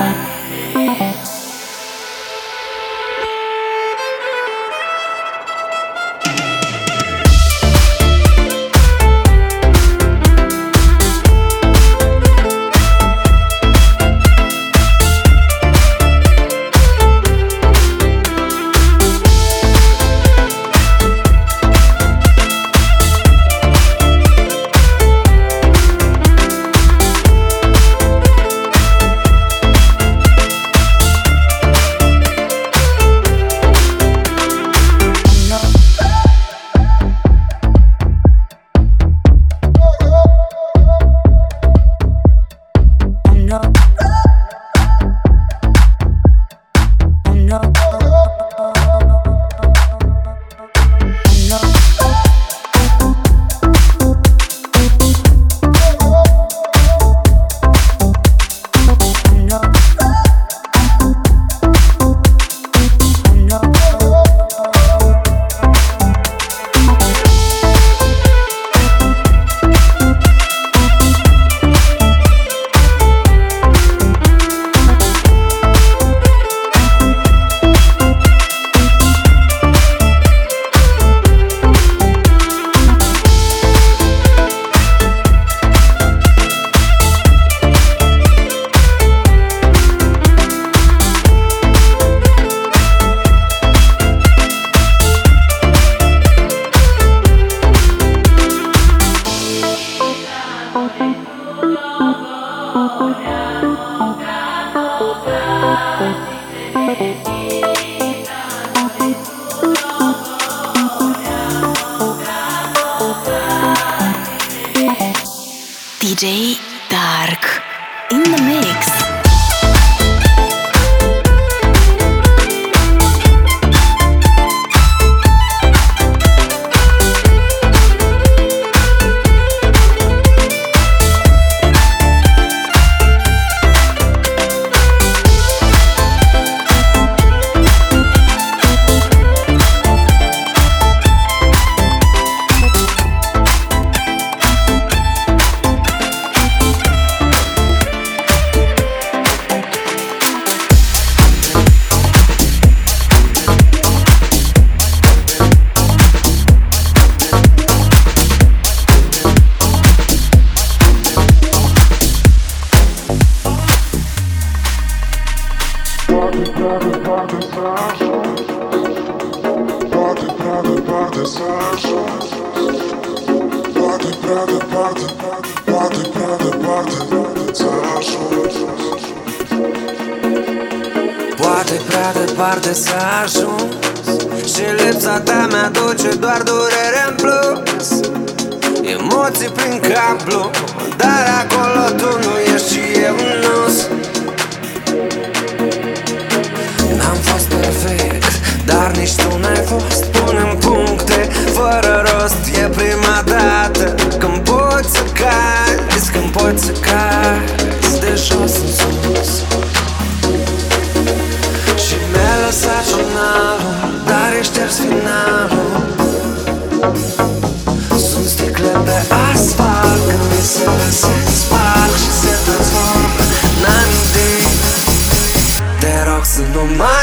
Bye. DJ Глыбы асфальт Висмас испарк Шесет отвор На нды Дерок сыну мать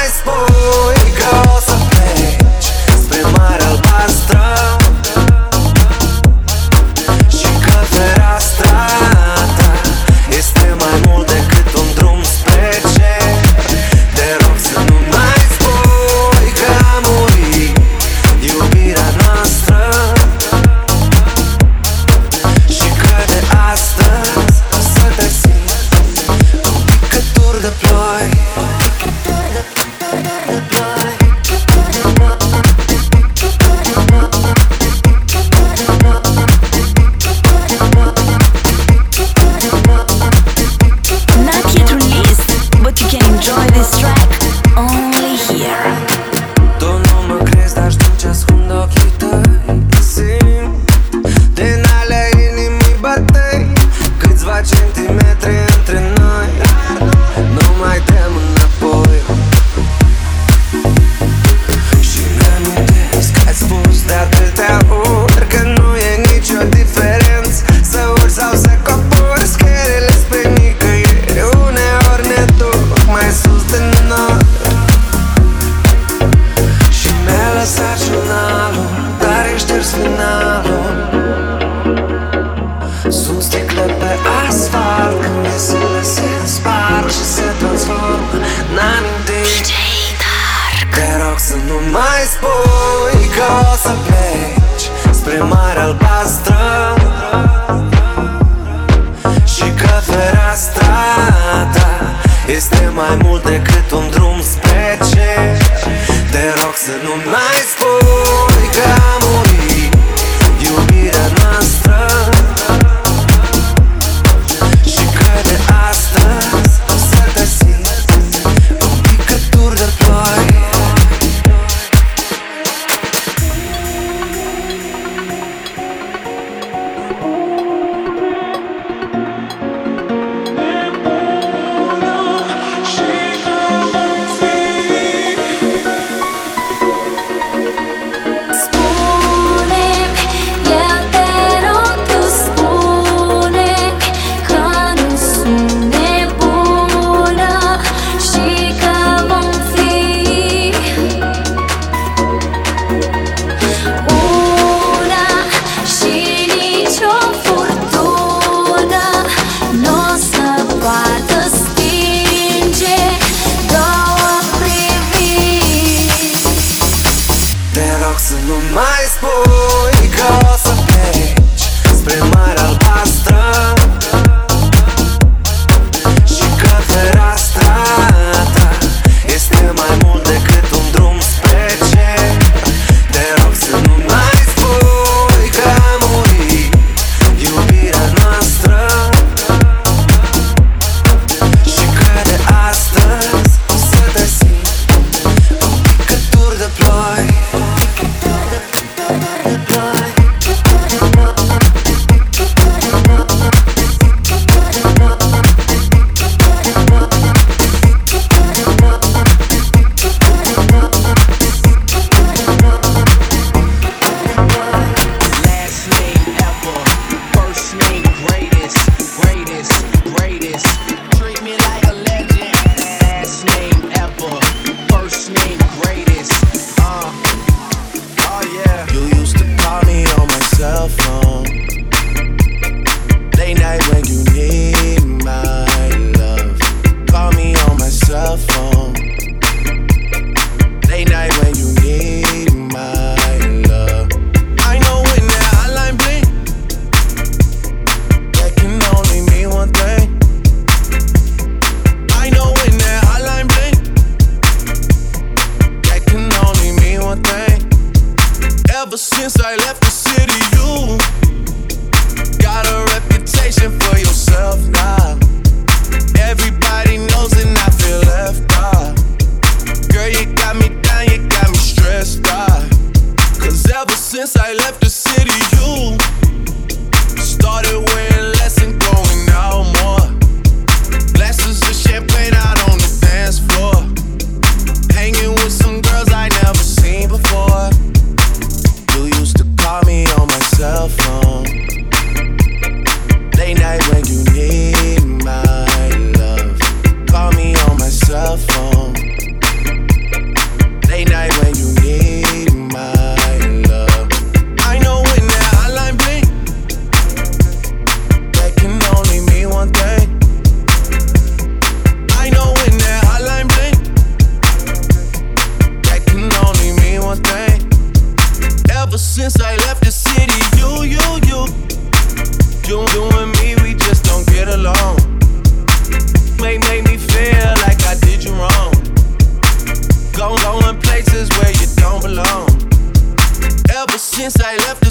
Ever since I left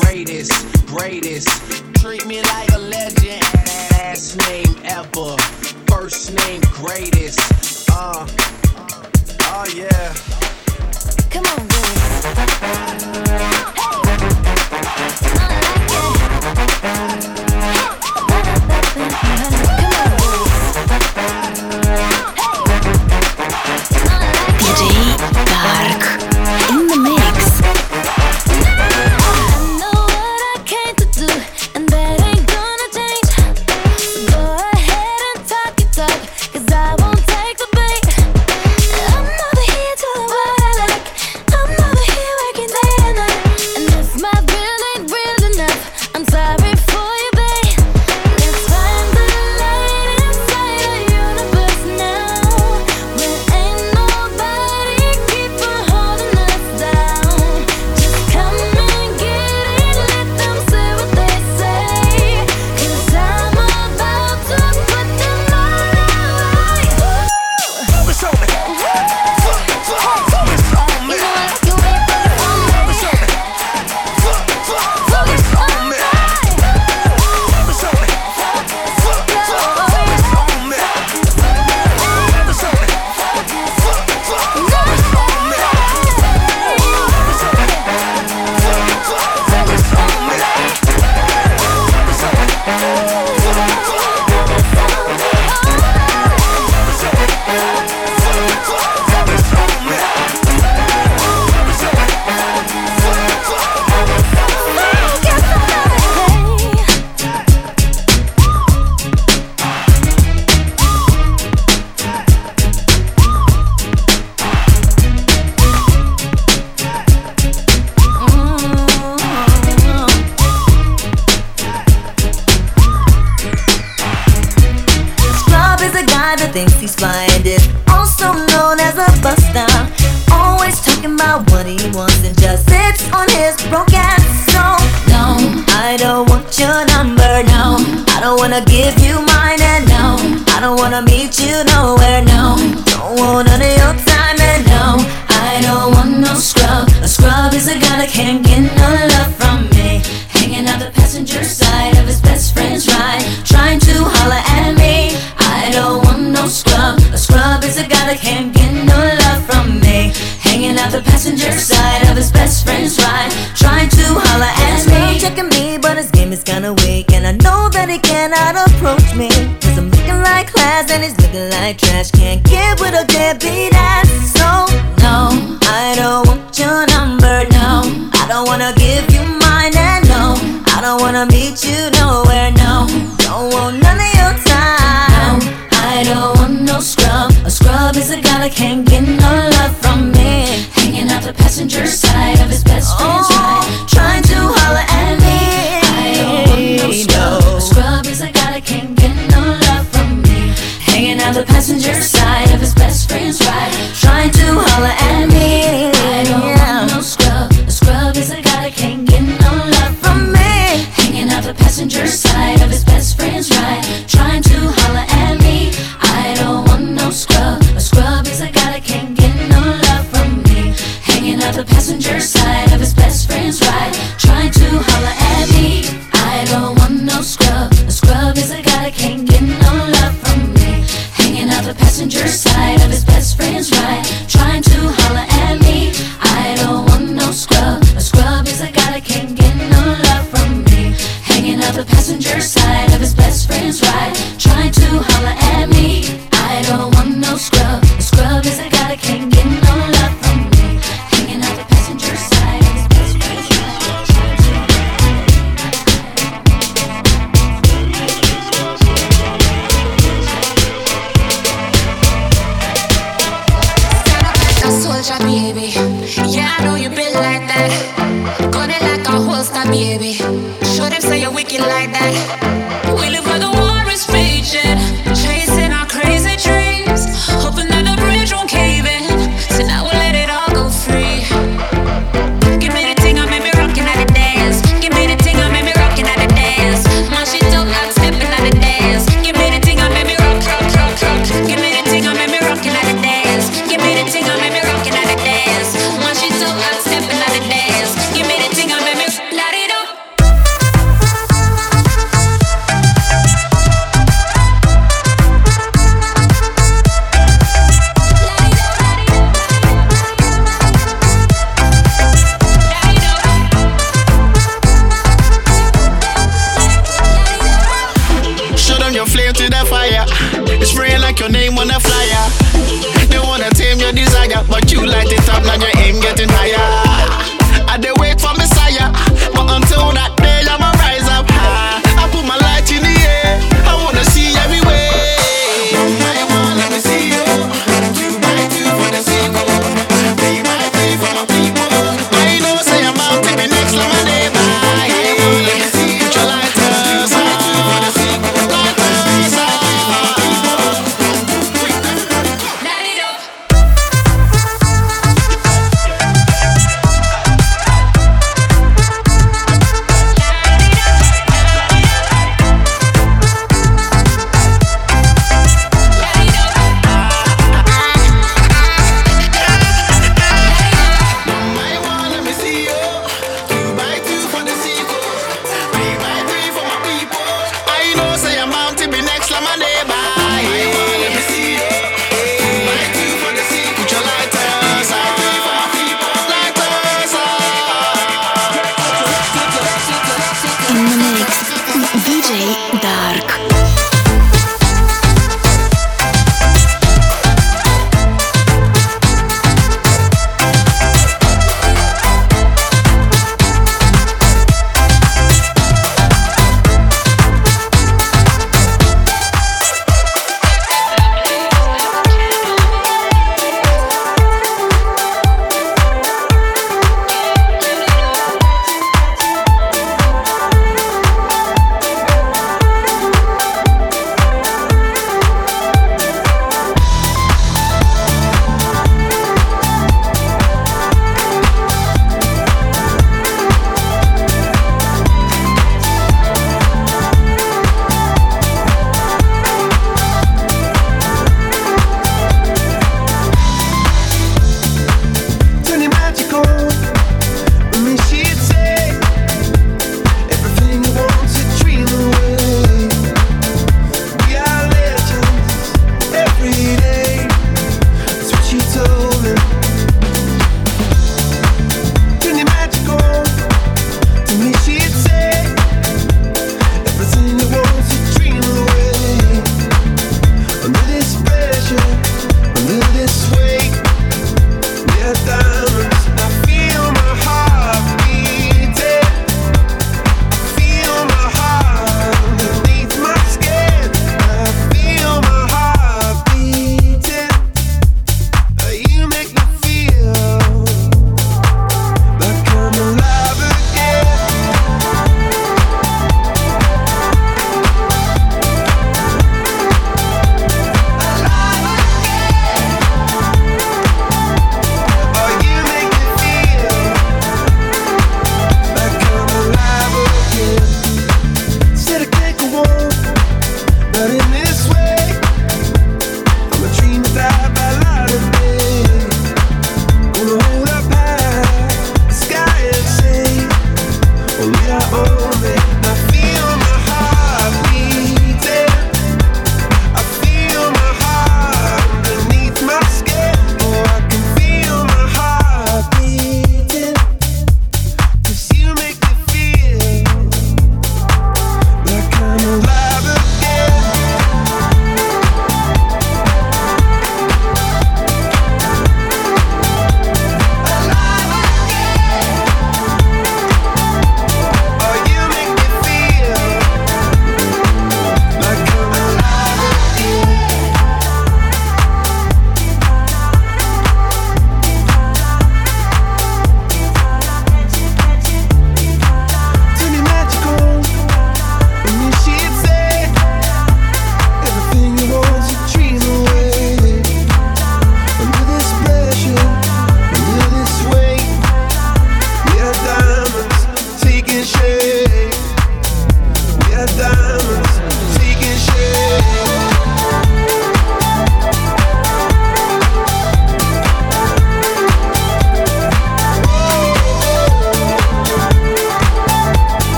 greatest, greatest. Treat me like a legend, last name ever, first name greatest. side of his best friend's ride, trying to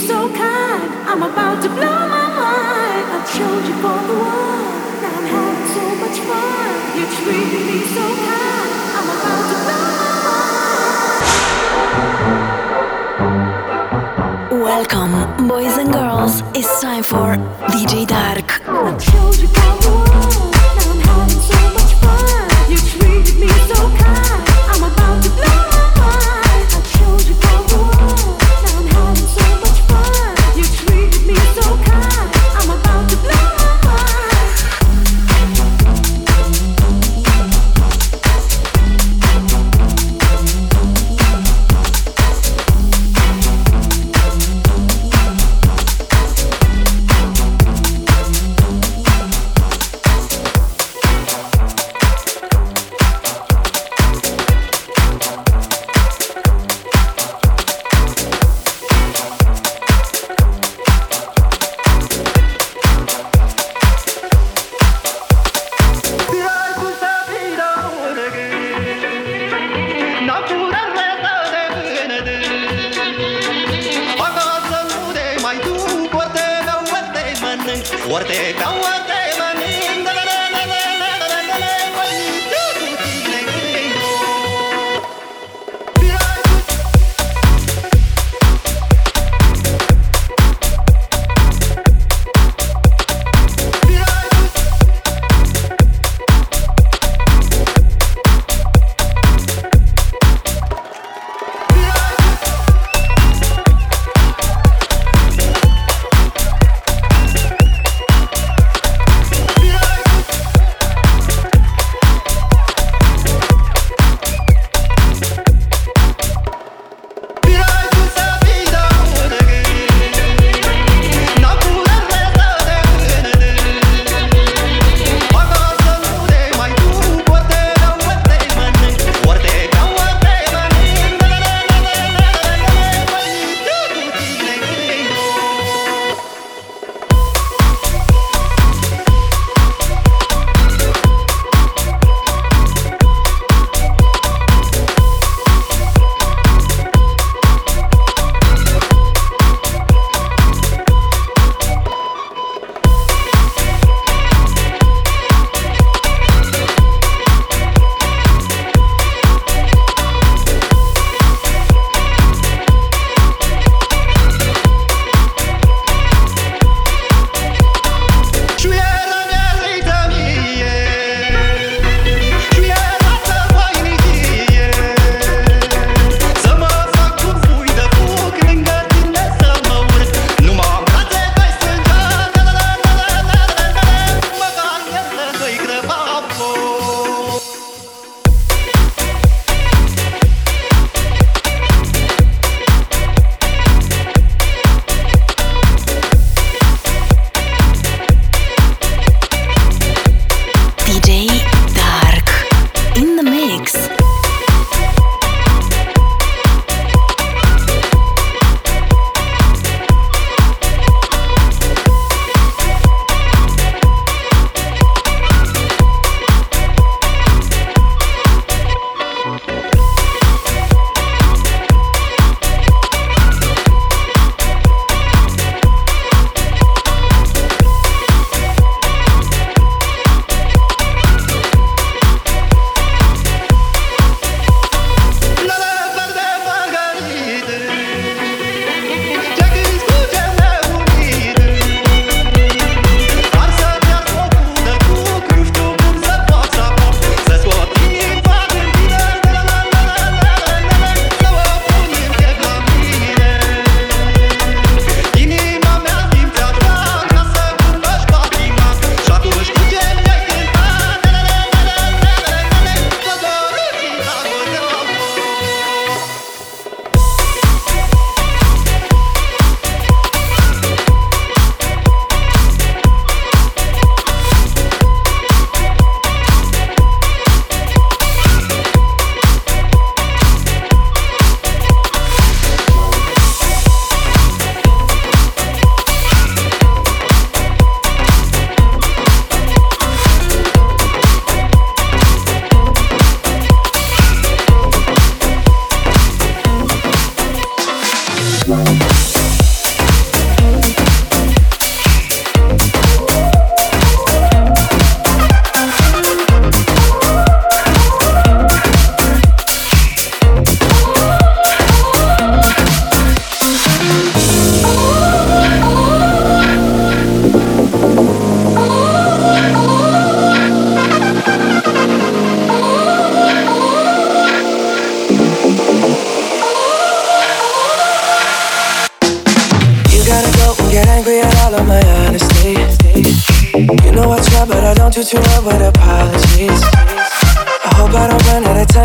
so kind. I'm about to blow my mind. I you for the. Now I'm having so much fun. You me so kind. I'm about to blow my mind. Welcome, boys and girls. It's time for DJ Dark.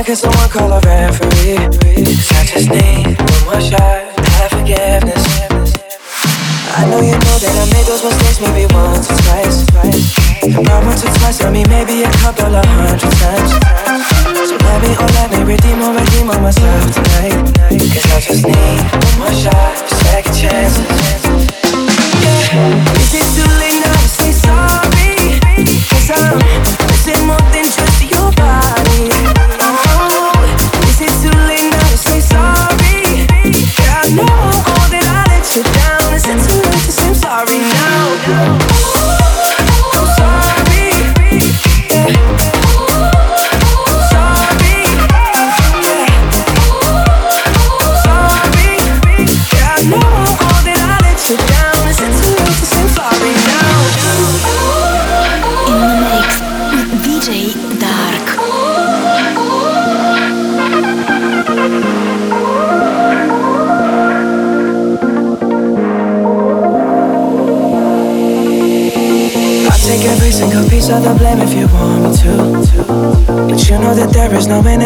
can someone call a referee? I just need one more shot. Have forgiveness. I know you know that I made those mistakes maybe once or twice. Not once or twice, I mean maybe a couple of hundred times. So let me, oh let me redeem or redeem on myself tonight. Cause I just need one more shot, second chance. Yeah. Is it too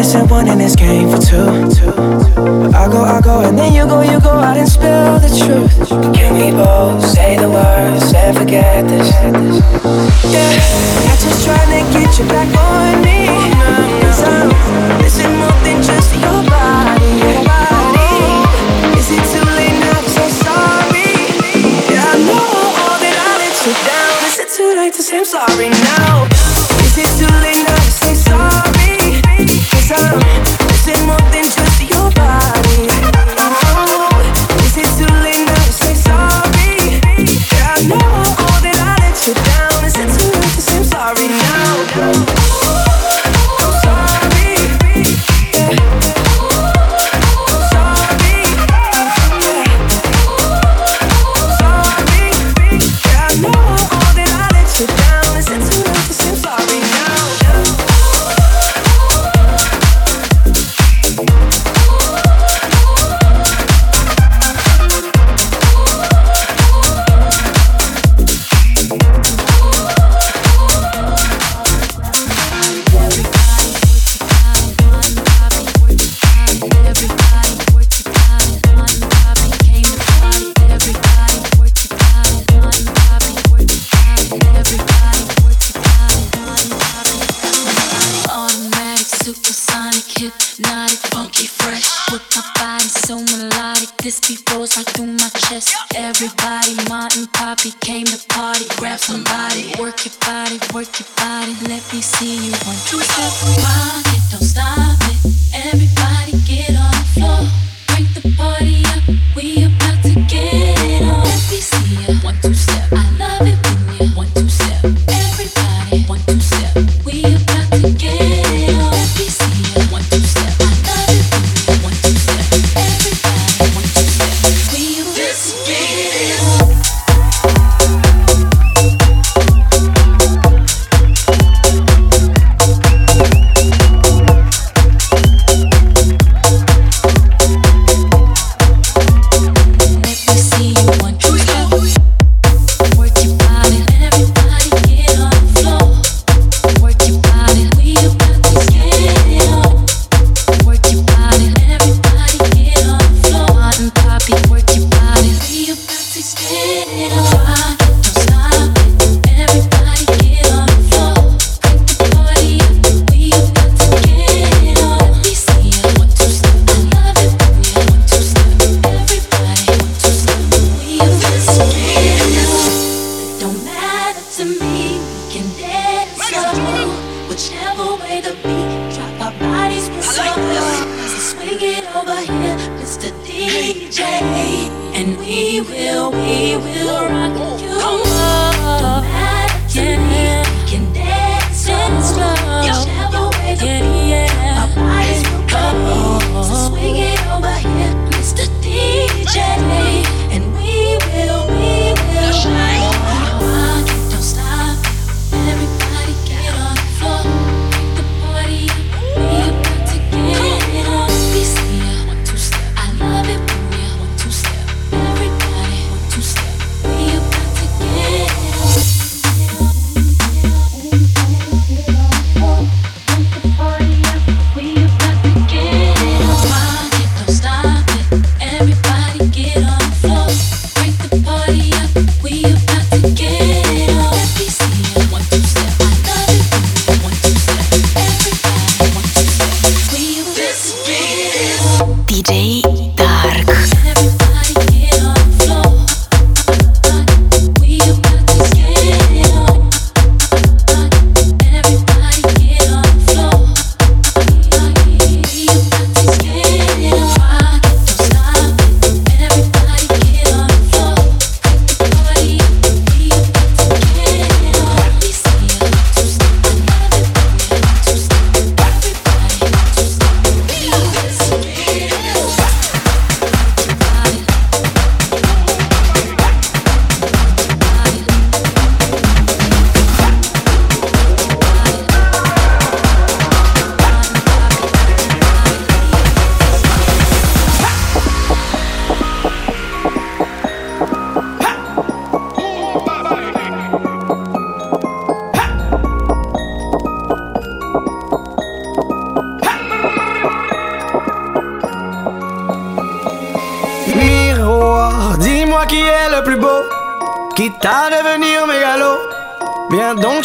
missing one in this game for two. I go, I go, and then you go, you go out and spill the truth. Can we both say the words and forget this? Yeah, I'm just trying to get you back on me. Cause I'm missing more than just your body. Is it too late now? I'm sorry. Yeah, I know all that I let you down. Is it too late to say I'm sorry now? Is it too late now? time. There's more than just your body.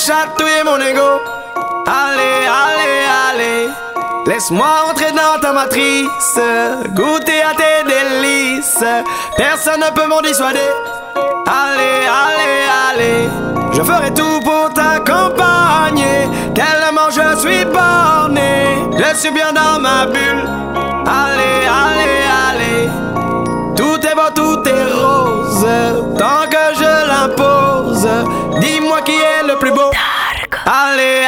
Chatouiller mon ego. Allez, allez, allez. Laisse-moi entrer dans ta matrice, goûter à tes délices. Personne ne peut m'en dissuader. Allez, allez, allez. Je ferai tout pour t'accompagner. Tellement je suis borné. Je suis bien dans ma bulle. Allez, allez, allez. Tout est beau, tout est rose. Tant que je l'impose. Dis-moi qui est. Allez,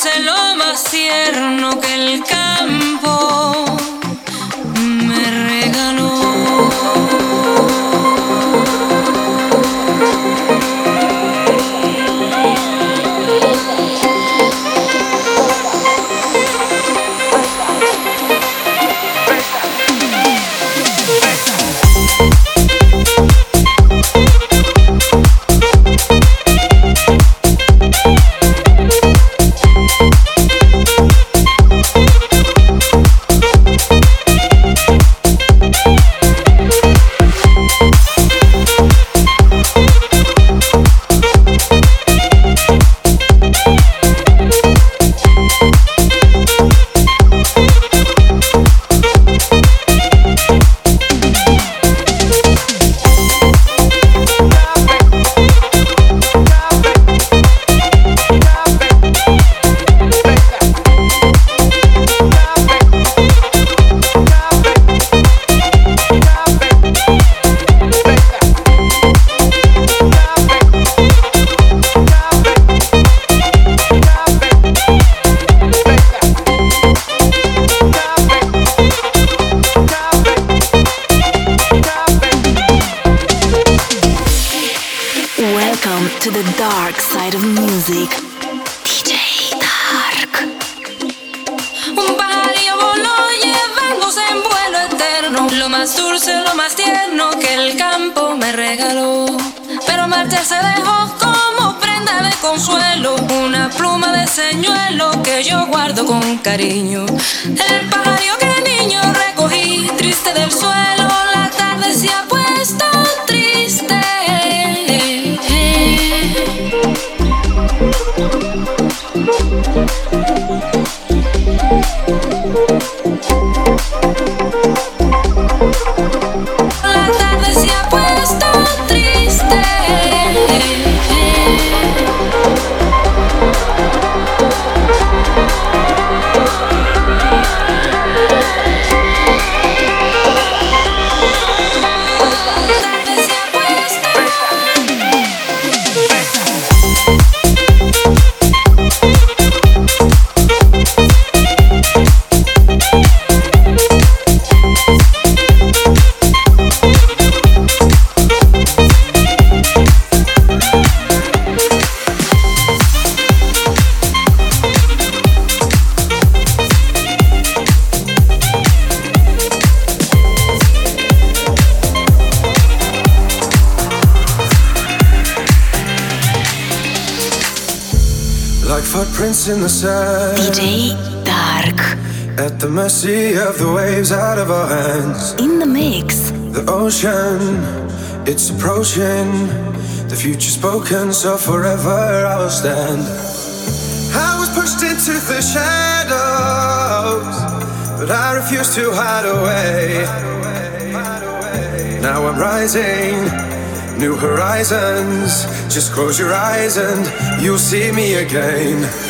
dulce, lo más tierno que el campo con cariño. El pajarillo que niño recogí triste del suelo, la tarde se ha puesto in the sand. DJ Dark. At the mercy of the waves out of our hands. In the mix. The ocean, it's approaching. The future spoken, so forever I will stand. I was pushed into the shadows, but I refuse to hide away. Now I'm rising, new horizons. Just close your eyes and you'll see me again.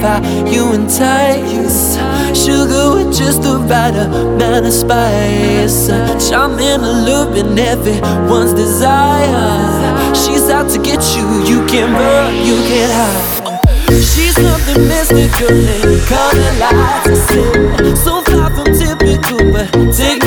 How you entice. Sugar with just the right amount of spice. Charming, alluring, everyone's desire. She's out to get you, you can run, you can hide. She's something mystical and color lights. So far from typical, but take